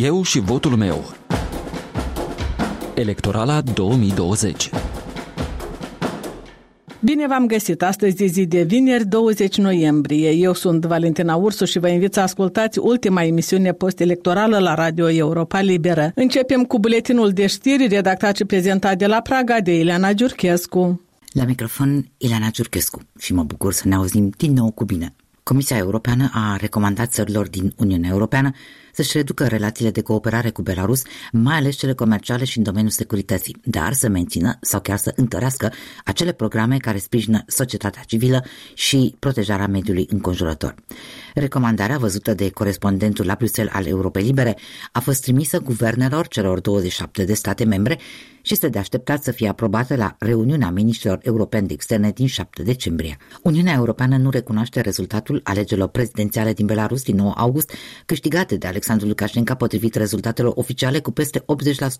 Eu și votul meu. Electorala 2020 Bine v-am găsit! Astăzi e zi de vineri, 20 noiembrie. Eu sunt Valentina Ursu și vă invit să ascultați ultima emisiune post-electorală la Radio Europa Liberă. Începem cu buletinul de știri redactat și prezentat de la Praga de Ileana Giurchescu. La microfon Ileana Giurchescu și mă bucur să ne auzim din nou cu bine. Comisia Europeană a recomandat țărilor din Uniunea Europeană să-și reducă relațiile de cooperare cu Belarus, mai ales cele comerciale și în domeniul securității, dar să mențină sau chiar să întărească acele programe care sprijină societatea civilă și protejarea mediului înconjurător. Recomandarea văzută de corespondentul la Bruxelles al Europei Libere a fost trimisă guvernelor celor 27 de state membre și este de așteptat să fie aprobată la reuniunea ministrilor europeni de externe din 7 decembrie. Uniunea Europeană nu recunoaște rezultatul alegerilor prezidențiale din Belarus din 9 august, câștigate de Alexandru Lukashenko potrivit rezultatelor oficiale cu peste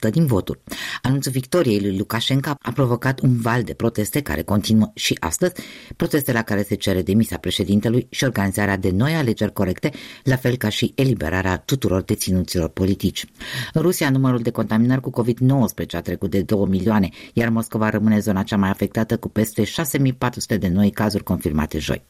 80% din voturi. Anunțul victoriei lui Lukashenko a provocat un val de proteste care continuă și astăzi, proteste la care se cere demisia președintelui și organizarea de noi alegeri corecte, la fel ca și eliberarea tuturor deținuților politici. În Rusia, numărul de contaminări cu COVID-19 a trecut de 2 milioane, iar Moscova rămâne zona cea mai afectată cu peste 6400 de noi cazuri confirmate joi.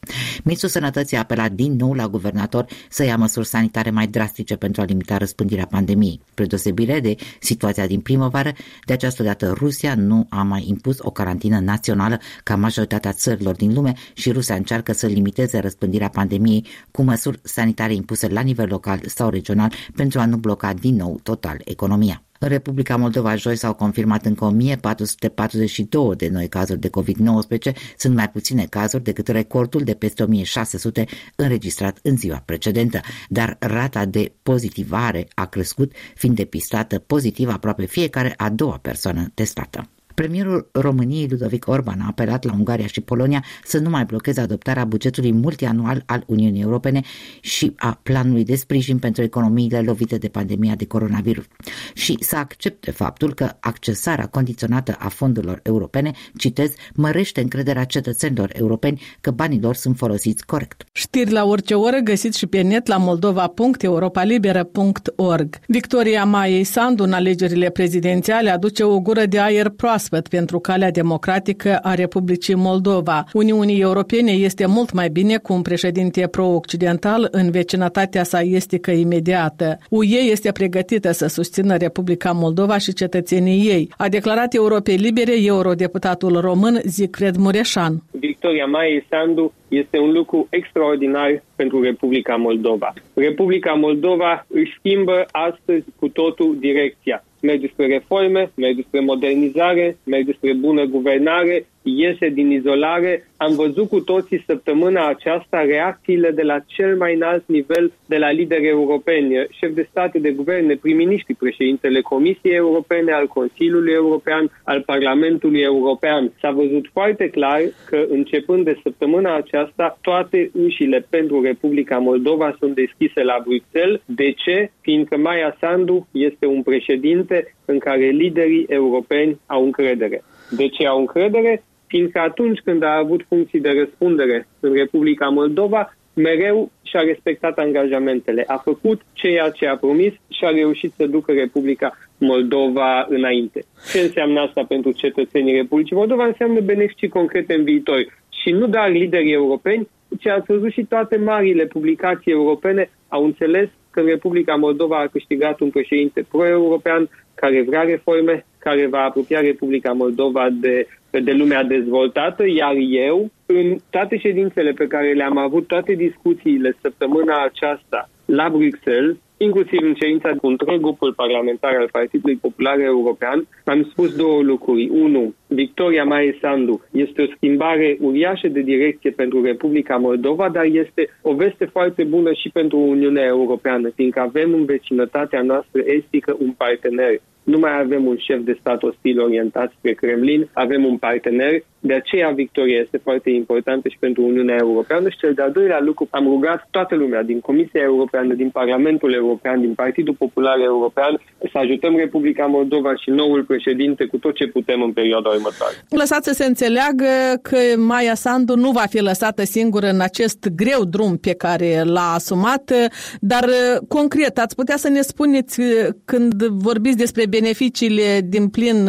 Ministrul Sănătății a apelat din nou la guvernator să ia măsuri sanitare mai drastice pentru a limita răspândirea pandemiei. Spre deosebire de situația din primăvară, de această dată Rusia nu a mai impus o carantină națională ca majoritatea țărilor din lume și Rusia încearcă să limiteze răspândirea pandemiei cu măsuri sanitare impuse la nivel local sau regional pentru a nu bloca din nou total economia. În Republica Moldova joi s-au confirmat încă 1442 de noi cazuri de COVID-19, sunt mai puține cazuri decât recordul de peste 1600 înregistrat în ziua precedentă, dar rata de pozitivare a crescut, fiind depistată pozitiv aproape fiecare a doua persoană testată. Premierul României, Ludovic Orban, a apelat la Ungaria și Polonia să nu mai blocheze adoptarea bugetului multianual al Uniunii Europene și a planului de sprijin pentru economiile lovite de pandemia de coronavirus și să accepte faptul că accesarea condiționată a fondurilor europene, citez, mărește încrederea cetățenilor europeni că banii lor sunt folosiți corect. Știri la orice oră găsiți și pe net la moldova.europalibera.org. Victoria Maiei Sandu în alegerile prezidențiale aduce o gură de aer proaspăt proaspăt pentru calea democratică a Republicii Moldova. Uniunii Europene este mult mai bine cu un președinte pro-occidental în vecinătatea sa estică imediată. UE este pregătită să susțină Republica Moldova și cetățenii ei, a declarat Europei Libere eurodeputatul român Zicfred Mureșan. Victoria Maie Sandu este un lucru extraordinar pentru Republica Moldova. Republica Moldova își schimbă astăzi cu totul direcția merg despre reforme, merg despre modernizare, merg despre bună guvernare, iese din izolare. Am văzut cu toții săptămâna aceasta reacțiile de la cel mai înalt nivel de la lideri europeni, șef de state, de guverne, prim-ministri, președintele Comisiei Europene, al Consiliului European, al Parlamentului European. S-a văzut foarte clar că începând de săptămâna aceasta toate ușile pentru Republica Moldova sunt deschise la Bruxelles. De ce? Fiindcă Maia Sandu este un președinte în care liderii europeni au încredere. De ce au încredere? Fiindcă atunci când a avut funcții de răspundere în Republica Moldova, mereu și-a respectat angajamentele, a făcut ceea ce a promis și a reușit să ducă Republica Moldova înainte. Ce înseamnă asta pentru cetățenii Republicii Moldova? Înseamnă beneficii concrete în viitor. Și nu doar liderii europeni, ci ați văzut și toate marile publicații europene au înțeles că Republica Moldova a câștigat un președinte pro-european care vrea reforme, care va apropia Republica Moldova de de lumea dezvoltată, iar eu, în toate ședințele pe care le-am avut, toate discuțiile săptămâna aceasta la Bruxelles, inclusiv în ședința cu întreg grupul parlamentar al Partidului Popular European, am spus două lucruri. Unu, Victoria Maie Sandu este o schimbare uriașă de direcție pentru Republica Moldova, dar este o veste foarte bună și pentru Uniunea Europeană, fiindcă avem în vecinătatea noastră estică un partener nu mai avem un șef de stat ostil orientat spre Kremlin, avem un partener de aceea victoria este foarte importantă și pentru Uniunea Europeană și cel de-al doilea lucru, am rugat toată lumea din Comisia Europeană, din Parlamentul European, din Partidul Popular European să ajutăm Republica Moldova și noul președinte cu tot ce putem în perioada următoare. Lăsați să se înțeleagă că Maia Sandu nu va fi lăsată singură în acest greu drum pe care l-a asumat, dar concret, ați putea să ne spuneți când vorbiți despre beneficiile din plin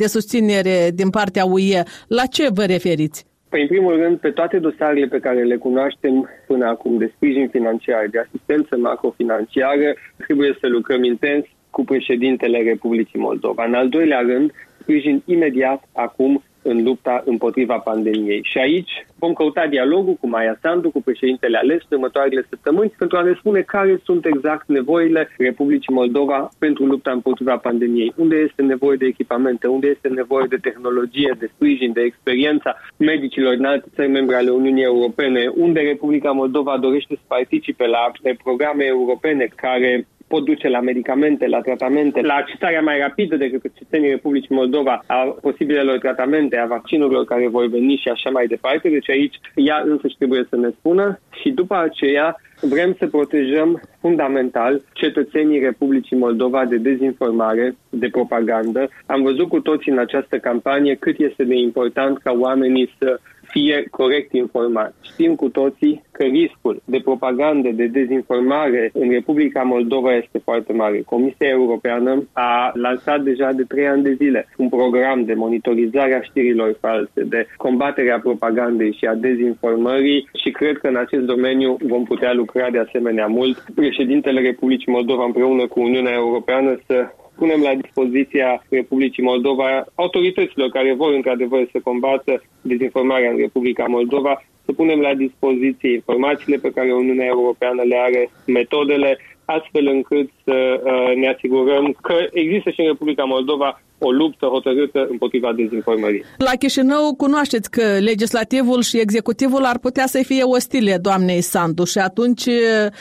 de susținere din partea UE, la ce vă referiți? Păi, în primul rând, pe toate dosarele pe care le cunoaștem până acum de sprijin financiar, de asistență macrofinanciară, trebuie să lucrăm intens cu președintele Republicii Moldova. În al doilea rând, sprijin imediat acum în lupta împotriva pandemiei. Și aici vom căuta dialogul cu Maia Sandu, cu președintele ales în următoarele săptămâni, pentru a ne spune care sunt exact nevoile Republicii Moldova pentru lupta împotriva pandemiei. Unde este nevoie de echipamente, unde este nevoie de tehnologie, de sprijin, de experiența medicilor în alte țări membre ale Uniunii Europene, unde Republica Moldova dorește să participe la programe europene care pot duce la medicamente, la tratamente, la accesarea mai rapidă decât cetățenii Republicii Moldova a posibilelor tratamente, a vaccinurilor care vor veni și așa mai departe. Deci aici ea însă trebuie să ne spună și după aceea vrem să protejăm fundamental cetățenii Republicii Moldova de dezinformare, de propagandă. Am văzut cu toții în această campanie cât este de important ca oamenii să fie corect informați. Știm cu toții că riscul de propagandă, de dezinformare în Republica Moldova este foarte mare. Comisia Europeană a lansat deja de trei ani de zile un program de monitorizare a știrilor false, de combatere a propagandei și a dezinformării și cred că în acest domeniu vom putea lucra de asemenea mult. Președintele Republicii Moldova împreună cu Uniunea Europeană să punem la dispoziția Republicii Moldova autorităților care vor într-adevăr să combată dezinformarea în Republica Moldova, să punem la dispoziție informațiile pe care Uniunea Europeană le are, metodele, astfel încât să uh, ne asigurăm că există și în Republica Moldova o luptă hotărâtă împotriva dezinformării. La Chișinău cunoașteți că legislativul și executivul ar putea să fie ostile doamnei Sandu și atunci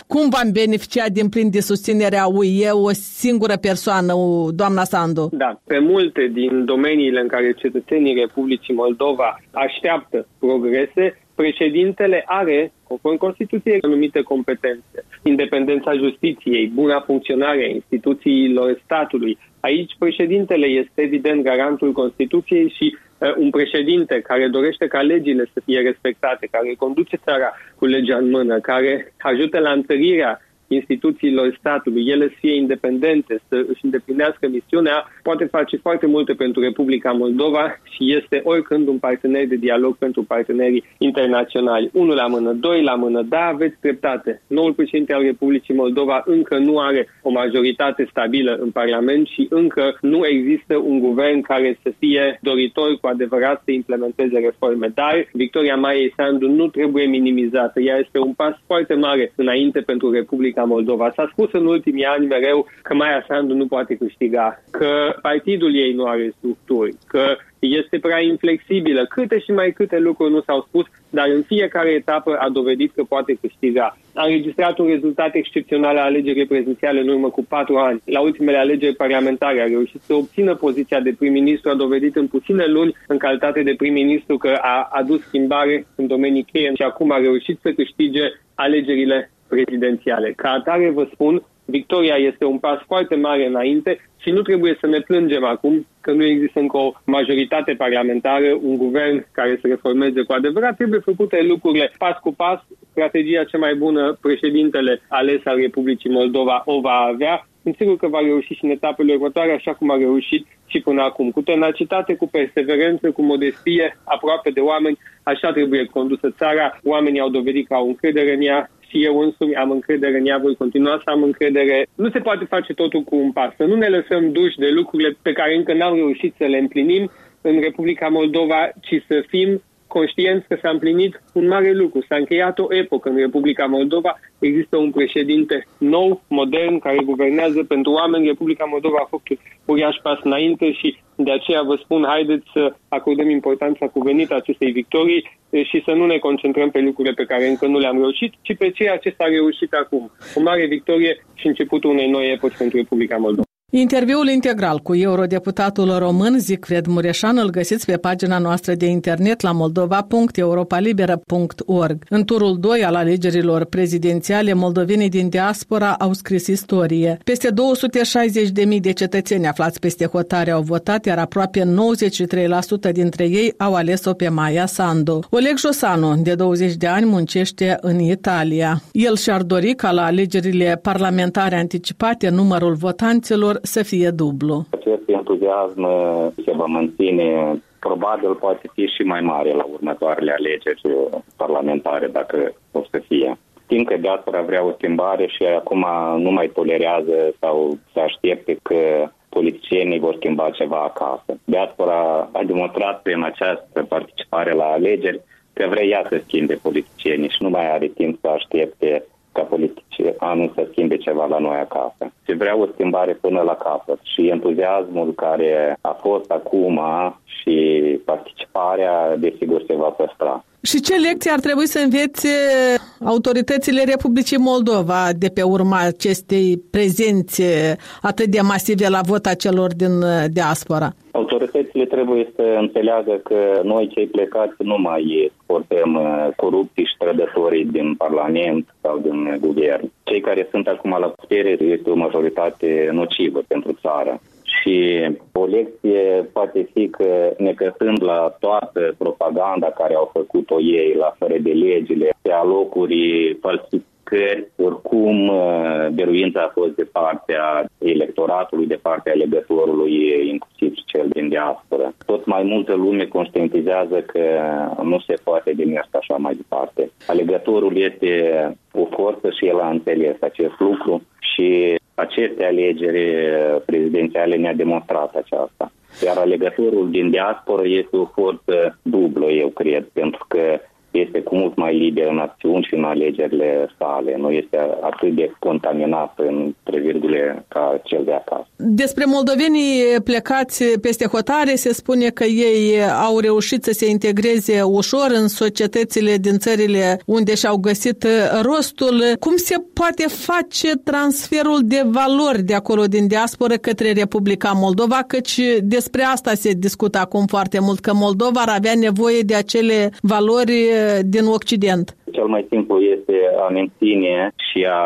cum v-am beneficiat din plin de susținerea UE o singură persoană, doamna Sandu? Da, pe multe din domeniile în care cetățenii Republicii Moldova așteaptă progrese, președintele are, conform Constituției, anumite competențe. Independența justiției, buna funcționare a instituțiilor statului. Aici președintele este evident garantul Constituției și uh, un președinte care dorește ca legile să fie respectate, care conduce țara cu legea în mână, care ajută la întărirea instituțiilor statului, ele să fie independente, să își îndeplinească misiunea, poate face foarte multe pentru Republica Moldova și este oricând un partener de dialog pentru partenerii internaționali. Unul la mână, doi la mână, da, aveți dreptate. Noul președinte al Republicii Moldova încă nu are o majoritate stabilă în Parlament și încă nu există un guvern care să fie doritor cu adevărat să implementeze reforme. Dar victoria Maiei Sandu nu trebuie minimizată. Ea este un pas foarte mare înainte pentru Republica Republica Moldova. S-a spus în ultimii ani mereu că Maia Sandu nu poate câștiga, că partidul ei nu are structuri, că este prea inflexibilă. Câte și mai câte lucruri nu s-au spus, dar în fiecare etapă a dovedit că poate câștiga. A înregistrat un rezultat excepțional la alegerile prezidențiale în urmă cu patru ani. La ultimele alegeri parlamentare a reușit să obțină poziția de prim-ministru, a dovedit în puține luni în calitate de prim-ministru că a adus schimbare în domenii cheie și acum a reușit să câștige alegerile prezidențiale. Ca atare vă spun, victoria este un pas foarte mare înainte și nu trebuie să ne plângem acum că nu există încă o majoritate parlamentară, un guvern care să reformeze cu adevărat. Trebuie făcute lucrurile pas cu pas. Strategia cea mai bună, președintele ales al Republicii Moldova o va avea. Sunt sigur că va reuși și în etapele următoare, așa cum a reușit și până acum. Cu tenacitate, cu perseverență, cu modestie, aproape de oameni, așa trebuie condusă țara. Oamenii au dovedit că au încredere în ea și eu însumi am încredere în ea, voi continua să am încredere. Nu se poate face totul cu un pas. Să nu ne lăsăm duși de lucrurile pe care încă n-am reușit să le împlinim în Republica Moldova, ci să fim conștienți că s-a împlinit un mare lucru. S-a încheiat o epocă în Republica Moldova. Există un președinte nou, modern, care guvernează pentru oameni. Republica Moldova a făcut uriaș pas înainte și de aceea vă spun, haideți să acordăm importanța cuvenită acestei victorii și să nu ne concentrăm pe lucrurile pe care încă nu le-am reușit, ci pe ceea ce s-a reușit acum. O mare victorie și începutul unei noi epoci pentru Republica Moldova. Interviul integral cu eurodeputatul român Zicfred Mureșan îl găsiți pe pagina noastră de internet la moldova.europalibera.org. În turul 2 al alegerilor prezidențiale, moldovenii din diaspora au scris istorie. Peste 260.000 de cetățeni aflați peste hotare au votat, iar aproape 93% dintre ei au ales-o pe Maia Sandu. Oleg Josanu, de 20 de ani, muncește în Italia. El și-ar dori ca la alegerile parlamentare anticipate numărul votanților să fie dublu. Acest entuziasm uh, se va menține probabil poate fi și mai mare la următoarele alegeri parlamentare, dacă o să fie. Știm că diaspora vrea o schimbare și acum nu mai tolerează sau se aștepte că politicienii vor schimba ceva acasă. Diaspora a demonstrat prin această participare la alegeri că vrea ea să schimbe politicienii și nu mai are timp să aștepte ca politici anul să schimbe ceva la noi acasă. Se vrea o schimbare până la capăt și entuziasmul care a fost acum și participarea, desigur, se va păstra. Și ce lecții ar trebui să învețe autoritățile Republicii Moldova de pe urma acestei prezențe atât de masive la vot a celor din diaspora? Autoritățile trebuie să înțeleagă că noi cei plecați nu mai portăm uh, corupții și trădătorii din Parlament sau din guvern. Cei care sunt acum la putere este o majoritate nocivă pentru țară și o lecție poate fi că necăsând la toată propaganda care au făcut-o ei, la fără de legile, pe alocuri falsificări, oricum uh, biruința a fost de partea electoratului, de partea alegătorului, inclusiv și cel din diaspora. Tot mai multă lume conștientizează că nu se poate demers așa mai departe. Alegătorul este o forță și el a înțeles acest lucru și aceste alegeri prezidențiale ne-a demonstrat aceasta. Iar alegătorul din diaspora este o forță dublă, eu cred, pentru că este cu mult mai liber în acțiuni și în alegerile sale. Nu este atât de contaminat între virgule ca cel de acasă. Despre moldovenii plecați peste hotare se spune că ei au reușit să se integreze ușor în societățile din țările unde și-au găsit rostul. Cum se poate face transferul de valori de acolo din diasporă către Republica Moldova? Căci despre asta se discută acum foarte mult, că Moldova ar avea nevoie de acele valori din Occident? Cel mai simplu este a menține și a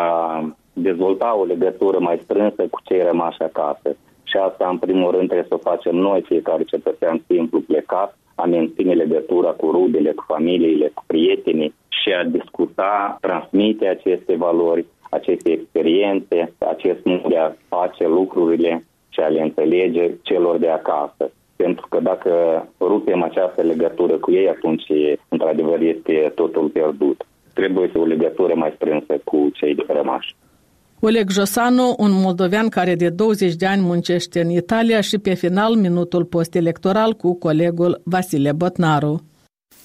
dezvolta o legătură mai strânsă cu cei rămași acasă. Și asta, în primul rând, trebuie să o facem noi, fiecare cetățean simplu plecat, a menține legătura cu rudele, cu familiile, cu prietenii și a discuta, transmite aceste valori, aceste experiențe, acest mod de a face lucrurile și a le înțelege celor de acasă pentru că dacă rupem această legătură cu ei, atunci, într-adevăr, este totul pierdut. Trebuie să o legătură mai strânsă cu cei rămași. Oleg Josanu, un moldovean care de 20 de ani muncește în Italia și pe final minutul post-electoral cu colegul Vasile Botnaru.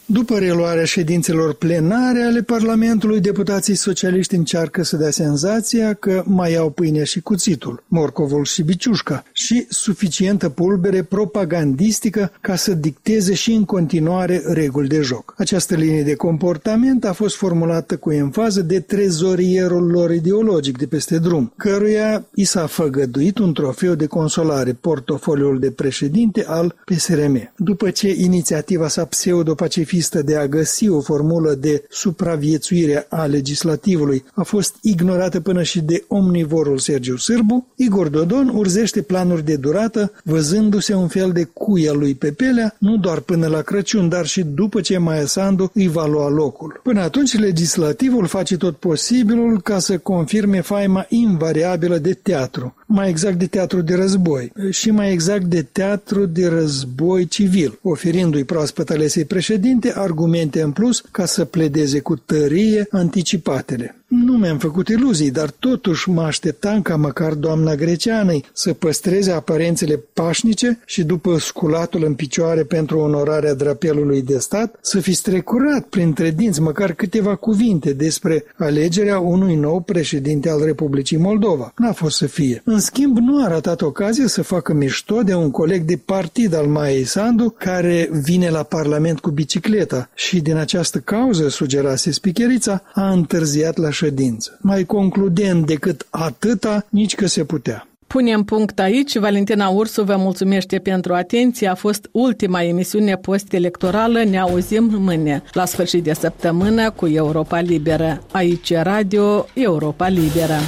După reluarea ședințelor plenare ale Parlamentului, deputații socialiști încearcă să dea senzația că mai au pâinea și cuțitul, morcovul și biciușca și suficientă pulbere propagandistică ca să dicteze și în continuare reguli de joc. Această linie de comportament a fost formulată cu enfază de trezorierul lor ideologic de peste drum, căruia i s-a făgăduit un trofeu de consolare, portofoliul de președinte al PSRM. După ce inițiativa sa pseudo-pacifică pacifistă de a găsi o formulă de supraviețuire a legislativului a fost ignorată până și de omnivorul Sergiu Sârbu, Igor Dodon urzește planuri de durată, văzându-se un fel de cuia lui Pepelea, nu doar până la Crăciun, dar și după ce Maia Sandu îi va lua locul. Până atunci, legislativul face tot posibilul ca să confirme faima invariabilă de teatru, mai exact de teatru de război și mai exact de teatru de război civil, oferindu-i proaspăt alesei președinte multe argumente în plus ca să pledeze cu tărie anticipatele. Nu mi-am făcut iluzii, dar totuși mă așteptam ca măcar doamna greceanei să păstreze aparențele pașnice și după sculatul în picioare pentru onorarea drapelului de stat, să fi strecurat printre dinți măcar câteva cuvinte despre alegerea unui nou președinte al Republicii Moldova. N-a fost să fie. În schimb, nu a ratat ocazia să facă mișto de un coleg de partid al Maiei Sandu, care vine la Parlament cu bicicleta și din această cauză, sugerase spicherița, a întârziat la ședință. Mai concludent decât atâta, nici că se putea. Punem punct aici. Valentina Ursu vă mulțumește pentru atenție. A fost ultima emisiune post-electorală. Ne auzim mâine, la sfârșit de săptămână, cu Europa Liberă. Aici Radio Europa Liberă.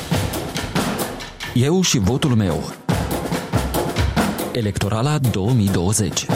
Eu și votul meu. Electorala 2020